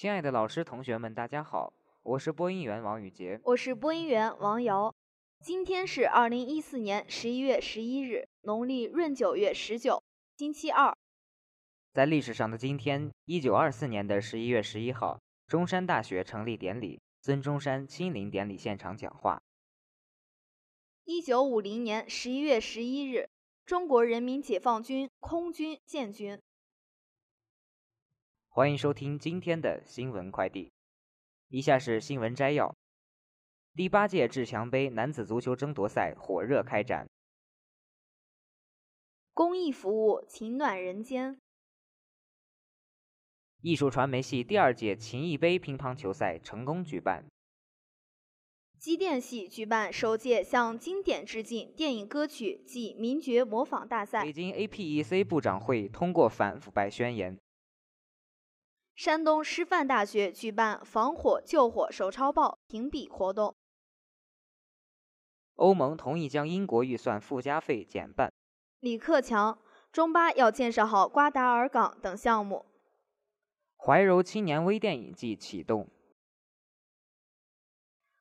亲爱的老师、同学们，大家好，我是播音员王宇杰。我是播音员王瑶。今天是二零一四年十一月十一日，农历闰九月十九，星期二。在历史上的今天，一九二四年的十一月十一号，中山大学成立典礼，孙中山亲临典礼现场讲话。一九五零年十一月十一日，中国人民解放军空军建军。欢迎收听今天的新闻快递。以下是新闻摘要：第八届志强杯男子足球争夺赛火热开展。公益服务，情暖人间。艺术传媒系第二届情谊杯乒乓球赛成功举办。机电系举办首届向经典致敬电影歌曲暨名角模仿大赛。北京 APEC 部长会通过反腐败宣言。山东师范大学举办防火救火手抄报评比活动。欧盟同意将英国预算附加费减半。李克强，中巴要建设好瓜达尔港等项目。怀柔青年微电影季启动。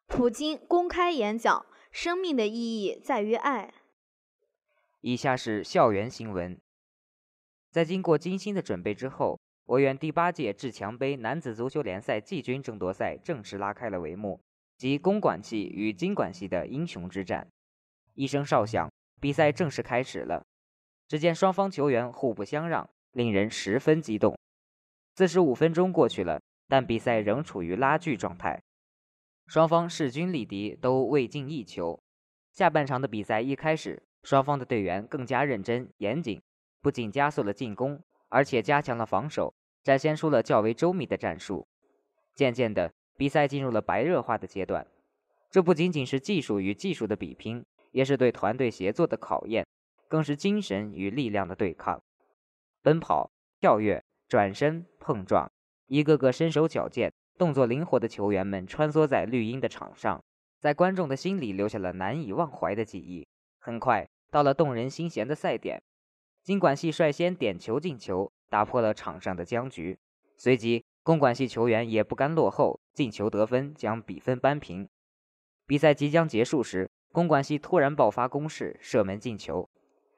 普京公开演讲：生命的意义在于爱。以下是校园新闻。在经过精心的准备之后。我院第八届志强杯男子足球联赛季军争夺赛正式拉开了帷幕，即公管系与经管系的英雄之战。一声哨响，比赛正式开始了。只见双方球员互不相让，令人十分激动。四十五分钟过去了，但比赛仍处于拉锯状态，双方势均力敌，都未进一球。下半场的比赛一开始，双方的队员更加认真严谨，不仅加速了进攻，而且加强了防守。展现出了较为周密的战术。渐渐的，比赛进入了白热化的阶段。这不仅仅是技术与技术的比拼，也是对团队协作的考验，更是精神与力量的对抗。奔跑、跳跃、转身、碰撞，一个个身手矫健、动作灵活的球员们穿梭在绿茵的场上，在观众的心里留下了难以忘怀的记忆。很快，到了动人心弦的赛点，经管系率先点球进球。打破了场上的僵局，随即公管系球员也不甘落后，进球得分，将比分扳平。比赛即将结束时，公管系突然爆发攻势，射门进球，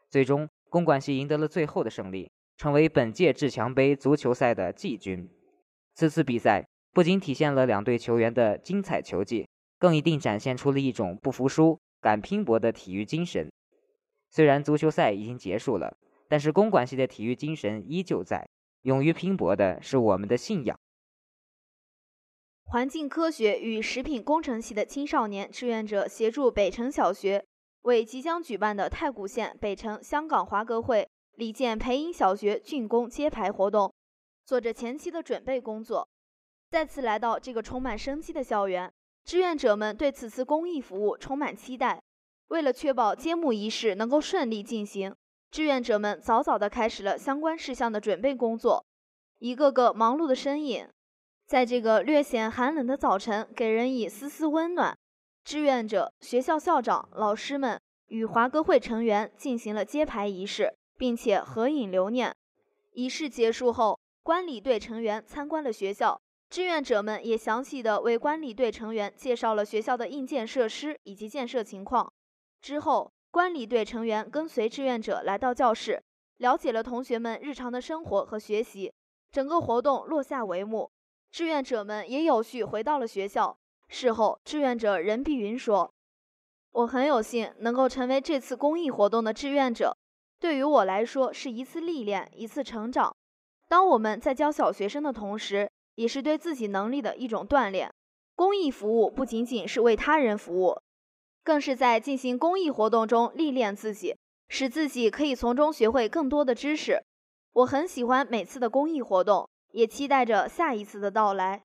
最终公管系赢得了最后的胜利，成为本届志强杯足球赛的季军。此次比赛不仅体现了两队球员的精彩球技，更一定展现出了一种不服输、敢拼搏的体育精神。虽然足球赛已经结束了。但是公管系的体育精神依旧在，勇于拼搏的是我们的信仰。环境科学与食品工程系的青少年志愿者协助北城小学为即将举办的太谷县北城香港华格会李建培英小学竣工揭牌活动，做着前期的准备工作。再次来到这个充满生机的校园，志愿者们对此次公益服务充满期待。为了确保揭幕仪式能够顺利进行。志愿者们早早地开始了相关事项的准备工作，一个个忙碌的身影，在这个略显寒冷的早晨，给人以丝丝温暖。志愿者、学校校长、老师们与华歌会成员进行了揭牌仪式，并且合影留念。仪式结束后，观礼队成员参观了学校，志愿者们也详细地为观礼队成员介绍了学校的硬件设施以及建设情况。之后。观礼队成员跟随志愿者来到教室，了解了同学们日常的生活和学习。整个活动落下帷幕，志愿者们也有序回到了学校。事后，志愿者任碧云说：“我很有幸能够成为这次公益活动的志愿者，对于我来说是一次历练，一次成长。当我们在教小学生的同时，也是对自己能力的一种锻炼。公益服务不仅仅是为他人服务。”更是在进行公益活动中历练自己，使自己可以从中学会更多的知识。我很喜欢每次的公益活动，也期待着下一次的到来。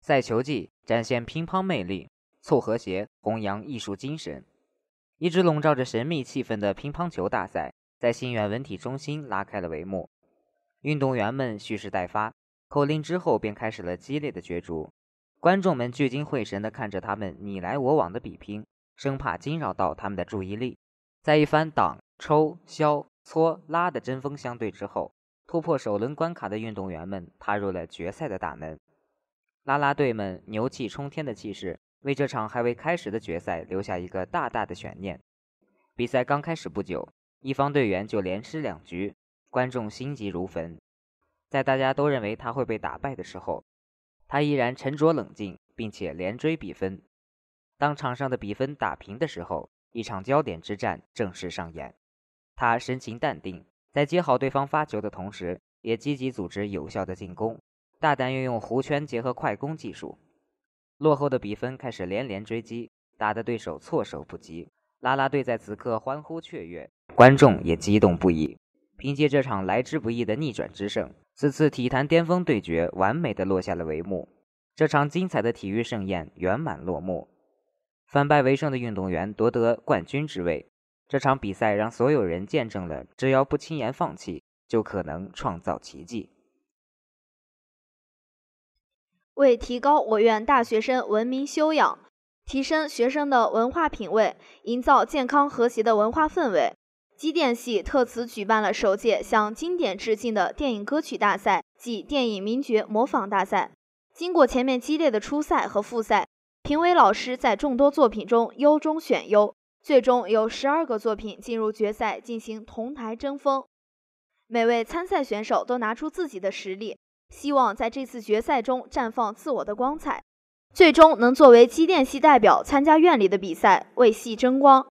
赛球季展现乒乓魅力，促和谐，弘扬艺术精神。一直笼罩着神秘气氛的乒乓球大赛，在新源文体中心拉开了帷幕。运动员们蓄势待发，口令之后便开始了激烈的角逐。观众们聚精会神地看着他们你来我往的比拼，生怕惊扰到他们的注意力。在一番挡、抽、削、搓、拉的针锋相对之后，突破首轮关卡的运动员们踏入了决赛的大门。啦啦队们牛气冲天的气势，为这场还未开始的决赛留下一个大大的悬念。比赛刚开始不久，一方队员就连吃两局，观众心急如焚。在大家都认为他会被打败的时候，他依然沉着冷静，并且连追比分。当场上的比分打平的时候，一场焦点之战正式上演。他神情淡定，在接好对方发球的同时，也积极组织有效的进攻。大胆运用弧圈结合快攻技术，落后的比分开始连连追击，打得对手措手不及。啦啦队在此刻欢呼雀跃，观众也激动不已。凭借这场来之不易的逆转之胜，此次体坛巅峰对决完美的落下了帷幕。这场精彩的体育盛宴圆满落幕，反败为胜的运动员夺得冠军之位。这场比赛让所有人见证了，只要不轻言放弃，就可能创造奇迹。为提高我院大学生文明修养，提升学生的文化品位，营造健康和谐的文化氛围，机电系特此举办了首届向经典致敬的电影歌曲大赛暨电影名角模仿大赛。经过前面激烈的初赛和复赛，评委老师在众多作品中优中选优，最终有十二个作品进入决赛进行同台争锋。每位参赛选手都拿出自己的实力。希望在这次决赛中绽放自我的光彩，最终能作为机电系代表参加院里的比赛，为系争光。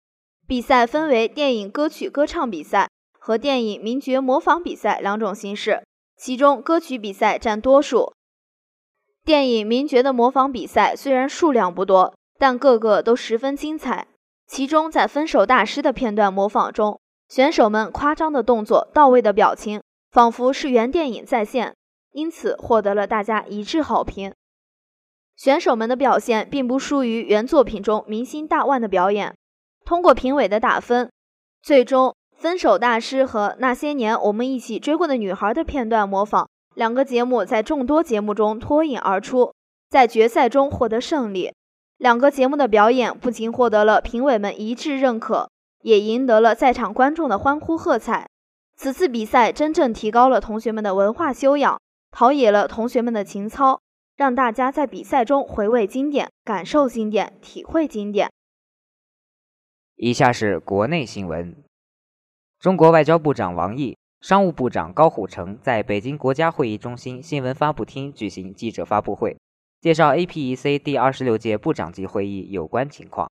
比赛分为电影歌曲歌唱比赛和电影名角模仿比赛两种形式，其中歌曲比赛占多数。电影名角的模仿比赛虽然数量不多，但个个都十分精彩。其中在《分手大师》的片段模仿中，选手们夸张的动作、到位的表情，仿佛是原电影再现。因此获得了大家一致好评。选手们的表现并不输于原作品中明星大腕的表演。通过评委的打分，最终《分手大师》和《那些年我们一起追过的女孩》的片段模仿两个节目在众多节目中脱颖而出，在决赛中获得胜利。两个节目的表演不仅获得了评委们一致认可，也赢得了在场观众的欢呼喝彩。此次比赛真正提高了同学们的文化修养。陶冶了同学们的情操，让大家在比赛中回味经典、感受经典、体会经典。以下是国内新闻：中国外交部长王毅、商务部长高虎城在北京国家会议中心新闻发布厅举行记者发布会，介绍 APEC 第二十六届部长级会议有关情况。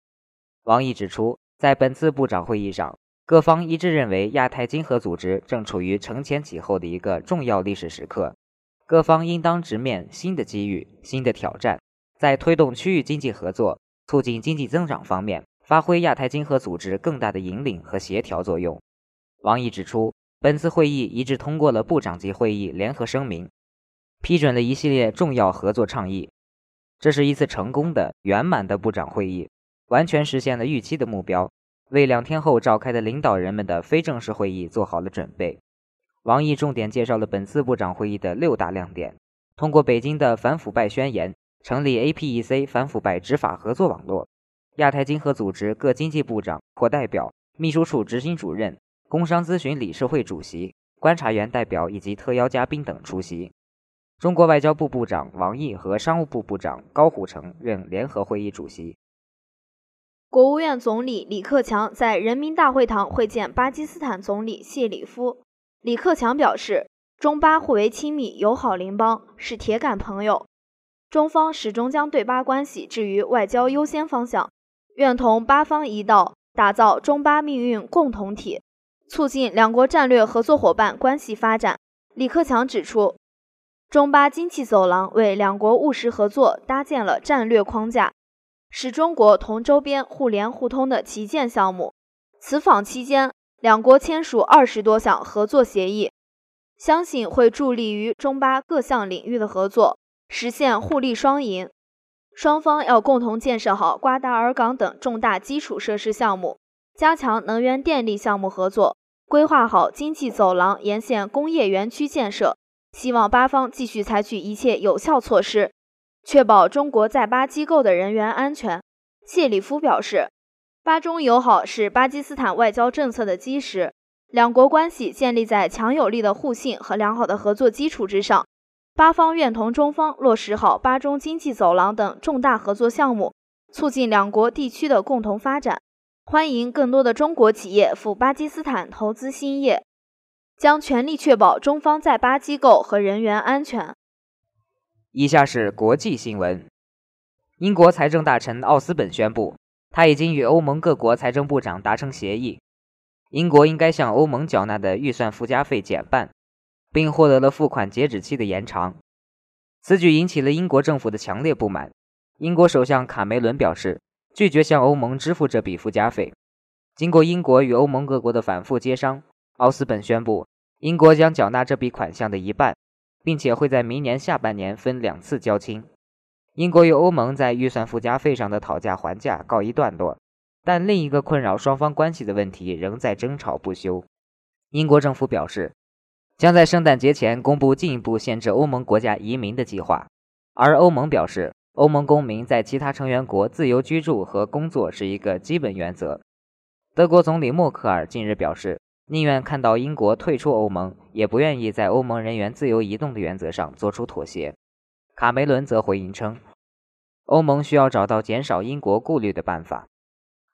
王毅指出，在本次部长会议上，各方一致认为亚太经合组织正处于承前启后的一个重要历史时刻。各方应当直面新的机遇、新的挑战，在推动区域经济合作、促进经济增长方面，发挥亚太经合组织更大的引领和协调作用。王毅指出，本次会议一致通过了部长级会议联合声明，批准了一系列重要合作倡议。这是一次成功的、圆满的部长会议，完全实现了预期的目标，为两天后召开的领导人们的非正式会议做好了准备。王毅重点介绍了本次部长会议的六大亮点。通过北京的反腐败宣言，成立 APEC 反腐败执法合作网络，亚太经合组织各经济部长或代表、秘书处执行主任、工商咨询理事会主席、观察员代表以及特邀嘉宾等出席。中国外交部部长王毅和商务部部长高虎城任联合会议主席。国务院总理李克强在人民大会堂会见巴基斯坦总理谢里夫。李克强表示，中巴互为亲密友好邻邦，是铁杆朋友。中方始终将对巴关系置于外交优先方向，愿同巴方一道打造中巴命运共同体，促进两国战略合作伙伴关系发展。李克强指出，中巴经济走廊为两国务实合作搭建了战略框架，是中国同周边互联互通的旗舰项目。此访期间。两国签署二十多项合作协议，相信会助力于中巴各项领域的合作，实现互利双赢。双方要共同建设好瓜达尔港等重大基础设施项目，加强能源电力项目合作，规划好经济走廊沿线工业园区建设。希望巴方继续采取一切有效措施，确保中国在巴机构的人员安全。谢里夫表示。巴中友好是巴基斯坦外交政策的基石。两国关系建立在强有力的互信和良好的合作基础之上。八方愿同中方落实好巴中经济走廊等重大合作项目，促进两国地区的共同发展。欢迎更多的中国企业赴巴基斯坦投资兴业，将全力确保中方在巴机构和人员安全。以下是国际新闻：英国财政大臣奥斯本宣布，他已经与欧盟各国财政部长达成协议。英国应该向欧盟缴纳的预算附加费减半，并获得了付款截止期的延长。此举引起了英国政府的强烈不满。英国首相卡梅伦表示，拒绝向欧盟支付这笔附加费。经过英国与欧盟各国的反复协商，奥斯本宣布，英国将缴纳这笔款项的一半，并且会在明年下半年分两次交清。英国与欧盟在预算附加费上的讨价还价告一段落。但另一个困扰双方关系的问题仍在争吵不休。英国政府表示，将在圣诞节前公布进一步限制欧盟国家移民的计划，而欧盟表示，欧盟公民在其他成员国自由居住和工作是一个基本原则。德国总理默克尔近日表示，宁愿看到英国退出欧盟，也不愿意在欧盟人员自由移动的原则上做出妥协。卡梅伦则回应称，欧盟需要找到减少英国顾虑的办法。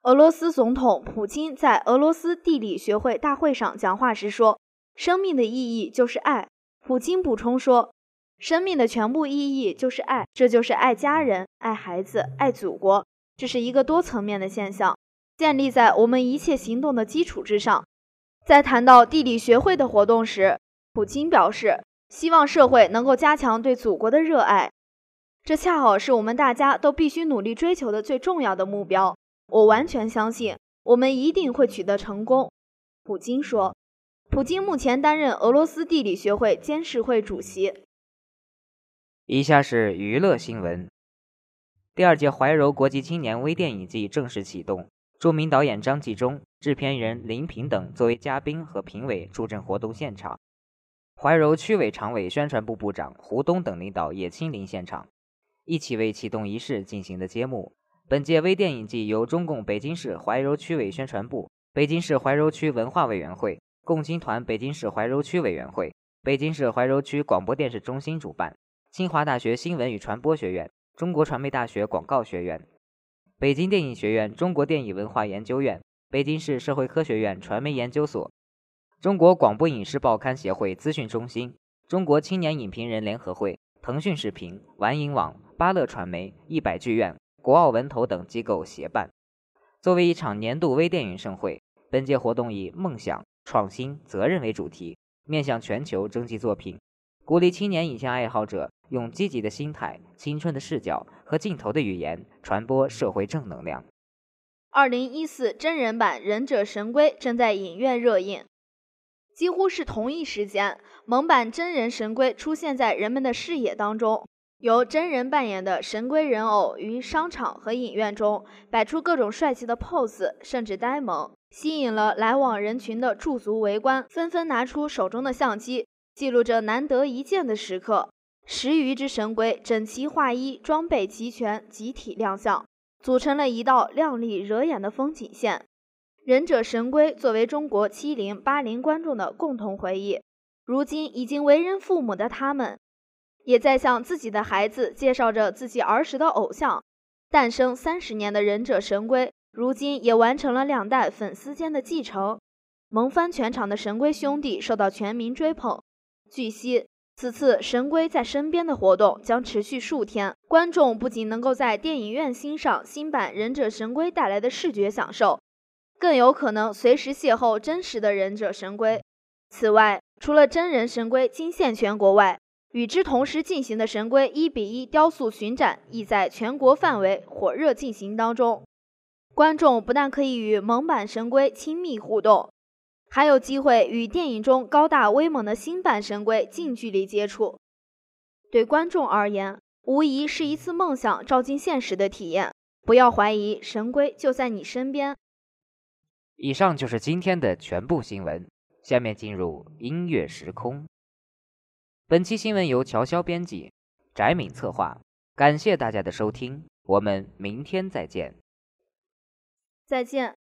俄罗斯总统普京在俄罗斯地理学会大会上讲话时说：“生命的意义就是爱。”普京补充说：“生命的全部意义就是爱，这就是爱家人、爱孩子、爱祖国。这是一个多层面的现象，建立在我们一切行动的基础之上。”在谈到地理学会的活动时，普京表示：“希望社会能够加强对祖国的热爱，这恰好是我们大家都必须努力追求的最重要的目标。”我完全相信，我们一定会取得成功。”普京说。普京目前担任俄罗斯地理学会监事会主席。以下是娱乐新闻：第二届怀柔国际青年微电影季正式启动，著名导演张纪中、制片人林平等作为嘉宾和评委助阵活动现场。怀柔区委常委、宣传部部长胡东等领导也亲临现场，一起为启动仪式进行的揭幕。本届微电影季由中共北京市怀柔区委宣传部、北京市怀柔区文化委员会、共青团北京市怀柔区委员会、北京市怀柔区广播电视中心主办，清华大学新闻与传播学院、中国传媒大学广告学院、北京电影学院中国电影文化研究院、北京市社会科学院传媒研究所、中国广播影视报刊协会资讯中心、中国青年影评人联合会、腾讯视频、玩影网、巴乐传媒、一百剧院。国奥文投等机构协办，作为一场年度微电影盛会，本届活动以梦想、创新、责任为主题，面向全球征集作品，鼓励青年影像爱好者用积极的心态、青春的视角和镜头的语言传播社会正能量。二零一四真人版《忍者神龟》正在影院热映，几乎是同一时间，萌版真人神龟出现在人们的视野当中。由真人扮演的神龟人偶于商场和影院中摆出各种帅气的 pose，甚至呆萌，吸引了来往人群的驻足围观，纷纷拿出手中的相机，记录着难得一见的时刻。十余只神龟整齐划一，装备齐全，集体亮相，组成了一道亮丽惹眼的风景线。忍者神龟作为中国七零八零观众的共同回忆，如今已经为人父母的他们。也在向自己的孩子介绍着自己儿时的偶像。诞生三十年的忍者神龟，如今也完成了两代粉丝间的继承，萌翻全场的神龟兄弟受到全民追捧。据悉，此次神龟在身边的活动将持续数天，观众不仅能够在电影院欣赏新版忍者神龟带来的视觉享受，更有可能随时邂逅真实的忍者神龟。此外，除了真人神龟惊现全国外，与之同时进行的神龟一比一雕塑巡展亦在全国范围火热进行当中。观众不但可以与萌版神龟亲密互动，还有机会与电影中高大威猛的新版神龟近距离接触。对观众而言，无疑是一次梦想照进现实的体验。不要怀疑，神龟就在你身边。以上就是今天的全部新闻，下面进入音乐时空。本期新闻由乔潇编辑，翟敏策划。感谢大家的收听，我们明天再见。再见。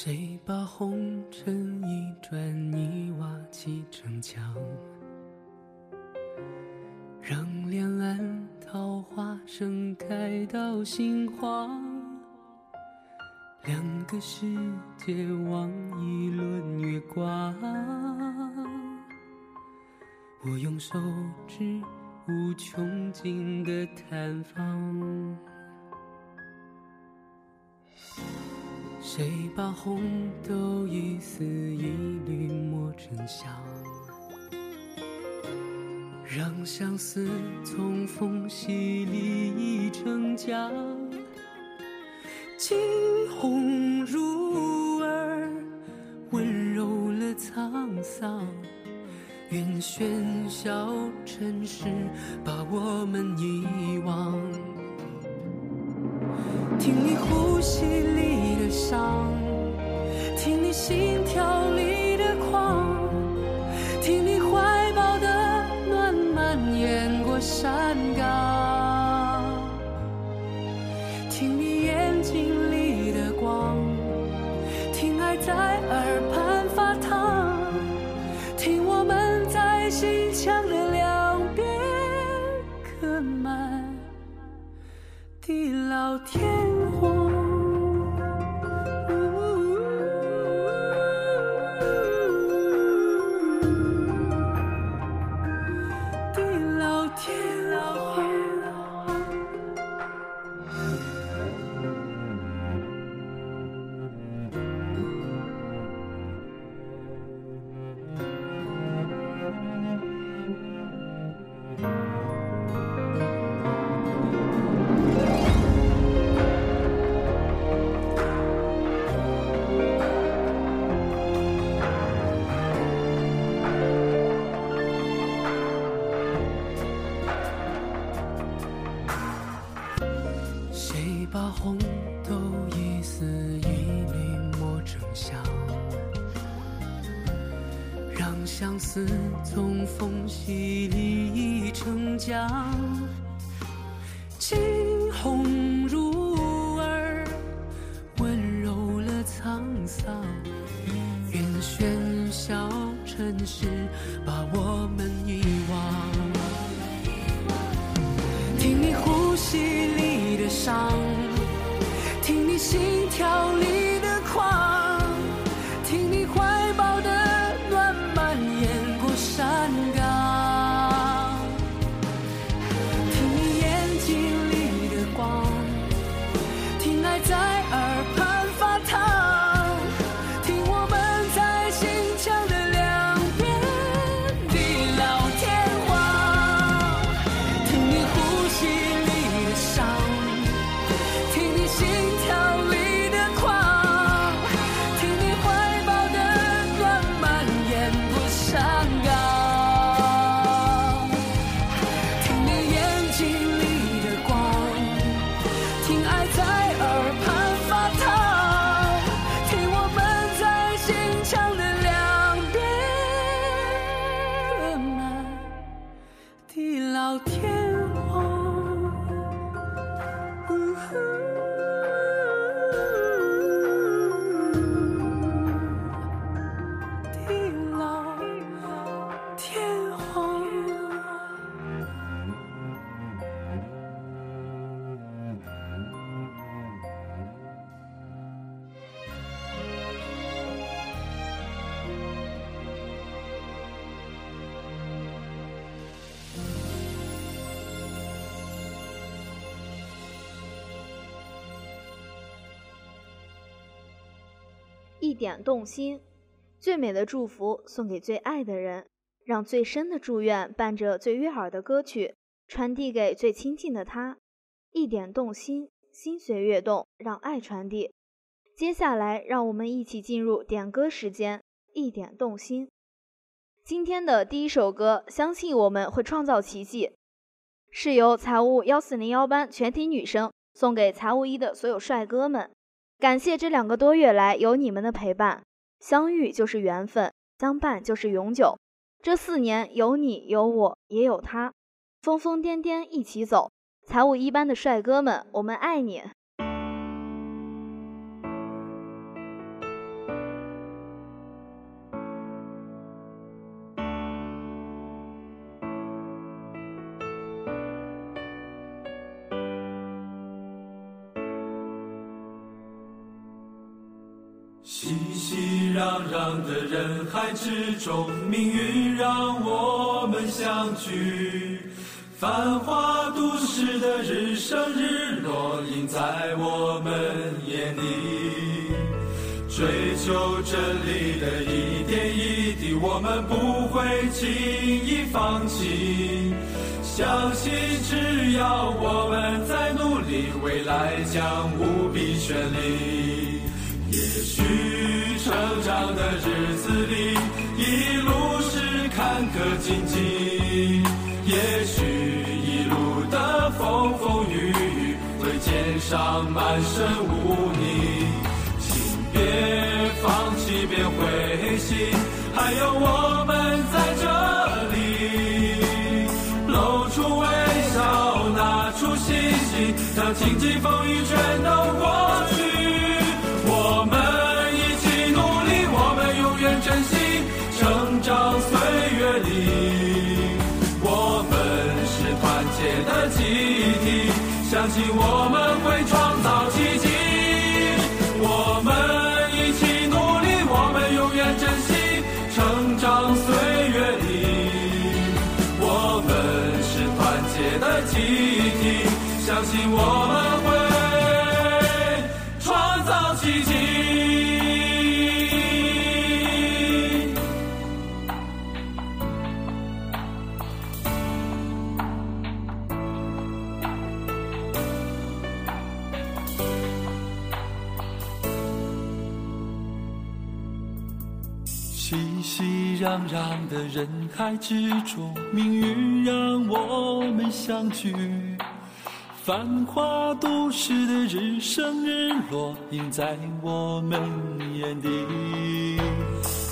谁把红尘一砖一瓦砌成墙？让两岸桃花盛开到心慌。两个世界望一轮月光。我用手指无穷尽的探访。谁把红豆一丝一缕磨成香？让相思从缝隙里溢成江。惊鸿入耳，温柔了沧桑。愿喧嚣尘世把我们遗忘。听你呼吸里的伤，听你心跳里的狂，听你怀抱的暖蔓延过山岗，听你眼睛里的光，听爱在耳畔发烫，听我们在心墙相思从缝隙里溢成浆。一点动心，最美的祝福送给最爱的人，让最深的祝愿伴着最悦耳的歌曲传递给最亲近的他。一点动心，心随悦动，让爱传递。接下来，让我们一起进入点歌时间。一点动心，今天的第一首歌，相信我们会创造奇迹，是由财务幺四零幺班全体女生送给财务一的所有帅哥们。感谢这两个多月来有你们的陪伴，相遇就是缘分，相伴就是永久。这四年有你有我也有他，疯疯癫癫一起走。财务一班的帅哥们，我们爱你！的人海之中，命运让我们相聚。繁华都市的日升日落，映在我们眼里。追求真理的一点一滴，我们不会轻易放弃。相信只要我们在努力，未来将无比绚丽。也许成长的日子里，一路是坎坷荆棘；也许一路的风风雨雨，会肩上满身污泥。请别放弃，别灰心，还有我们在这里。露出微笑，拿出信心，让荆棘风雨全都过去。想起我们熙熙攘攘的人海之中，命运让我们相聚。繁华都市的日升日落，映在我们眼底。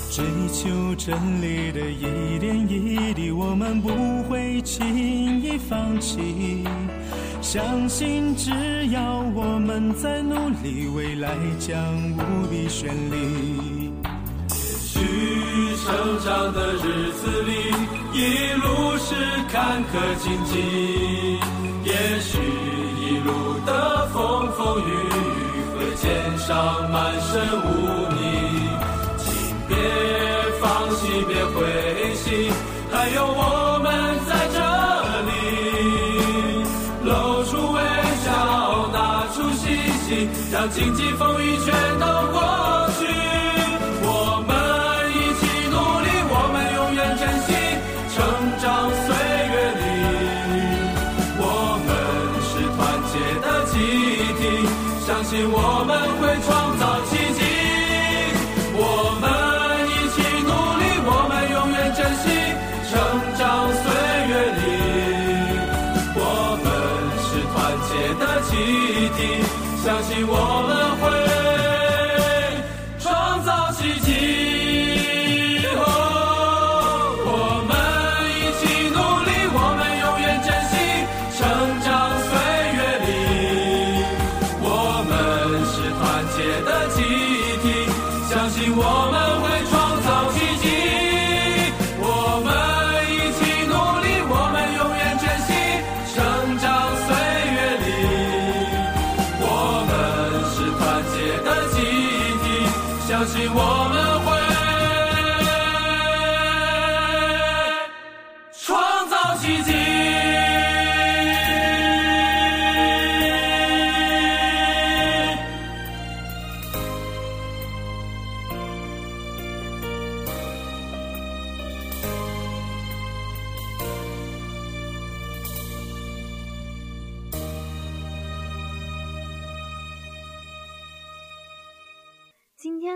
追求真理的一点一滴，我们不会轻易放弃。相信只要我们在努力，未来将无比绚丽。成长的日子里，一路是坎坷荆棘；也许一路的风风雨雨，会肩上满身污泥。请别放弃，别灰心，还有我们在这里。露出微笑，拿出信心，让荆棘风雨全都相信我们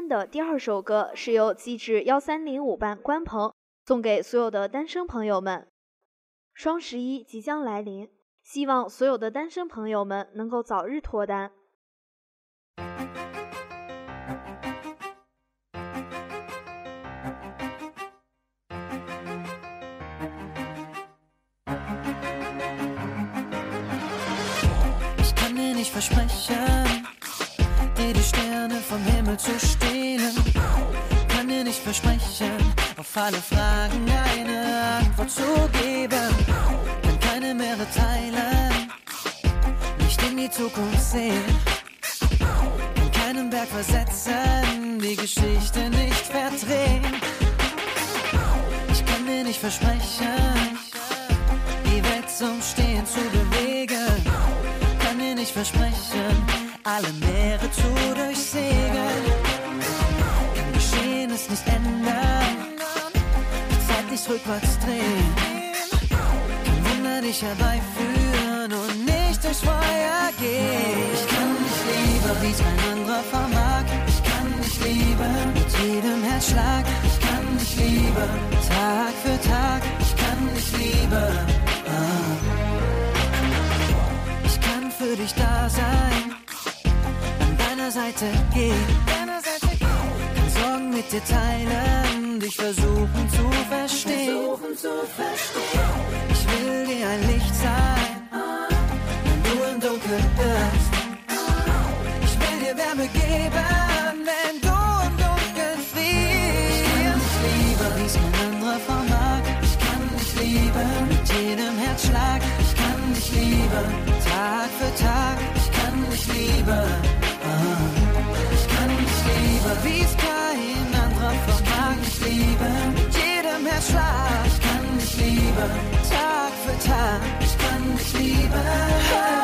的第二首歌是由机智幺三零五班关鹏送给所有的单身朋友们。双十一即将来临，希望所有的单身朋友们能够早日脱单。Die Sterne vom Himmel zu stehlen. Kann dir nicht versprechen, auf alle Fragen eine Antwort zu geben. Kann keine Meere teilen, nicht in die Zukunft sehen. Kann keinen Berg versetzen, die Geschichte nicht verdrehen. Ich kann dir nicht versprechen, die Welt zum Stehen zu bewegen. Kann dir nicht versprechen, alle Meere zu durchsegeln. Kann Geschehenes nicht ändern, die Zeit nicht rückwärts drehen. Kann Wunder dich herbeiführen und nicht durch Feuer gehen. Ich kann dich lieben, wie kein anderer vermag. Ich kann dich lieben mit jedem Herzschlag. Ich kann dich lieben, Tag für Tag. Ich kann dich lieben. Ah. Ich kann für dich da sein, deiner Seite gehen. Kann Sorgen mit dir teilen, dich versuchen zu verstehen. Ich will dir ein Licht sein, wenn du im Dunkeln irrst. Ich will dir Wärme geben, wenn du im Dunkeln frierst. Ich liebe, wie es kein anderer vermag. Ich kann dich lieben, mit jedem Herzschlag. Ich kann dich lieben, Tag für Tag. Ich kann dich lieben. Tag für Tag. Ich kann dich lieben.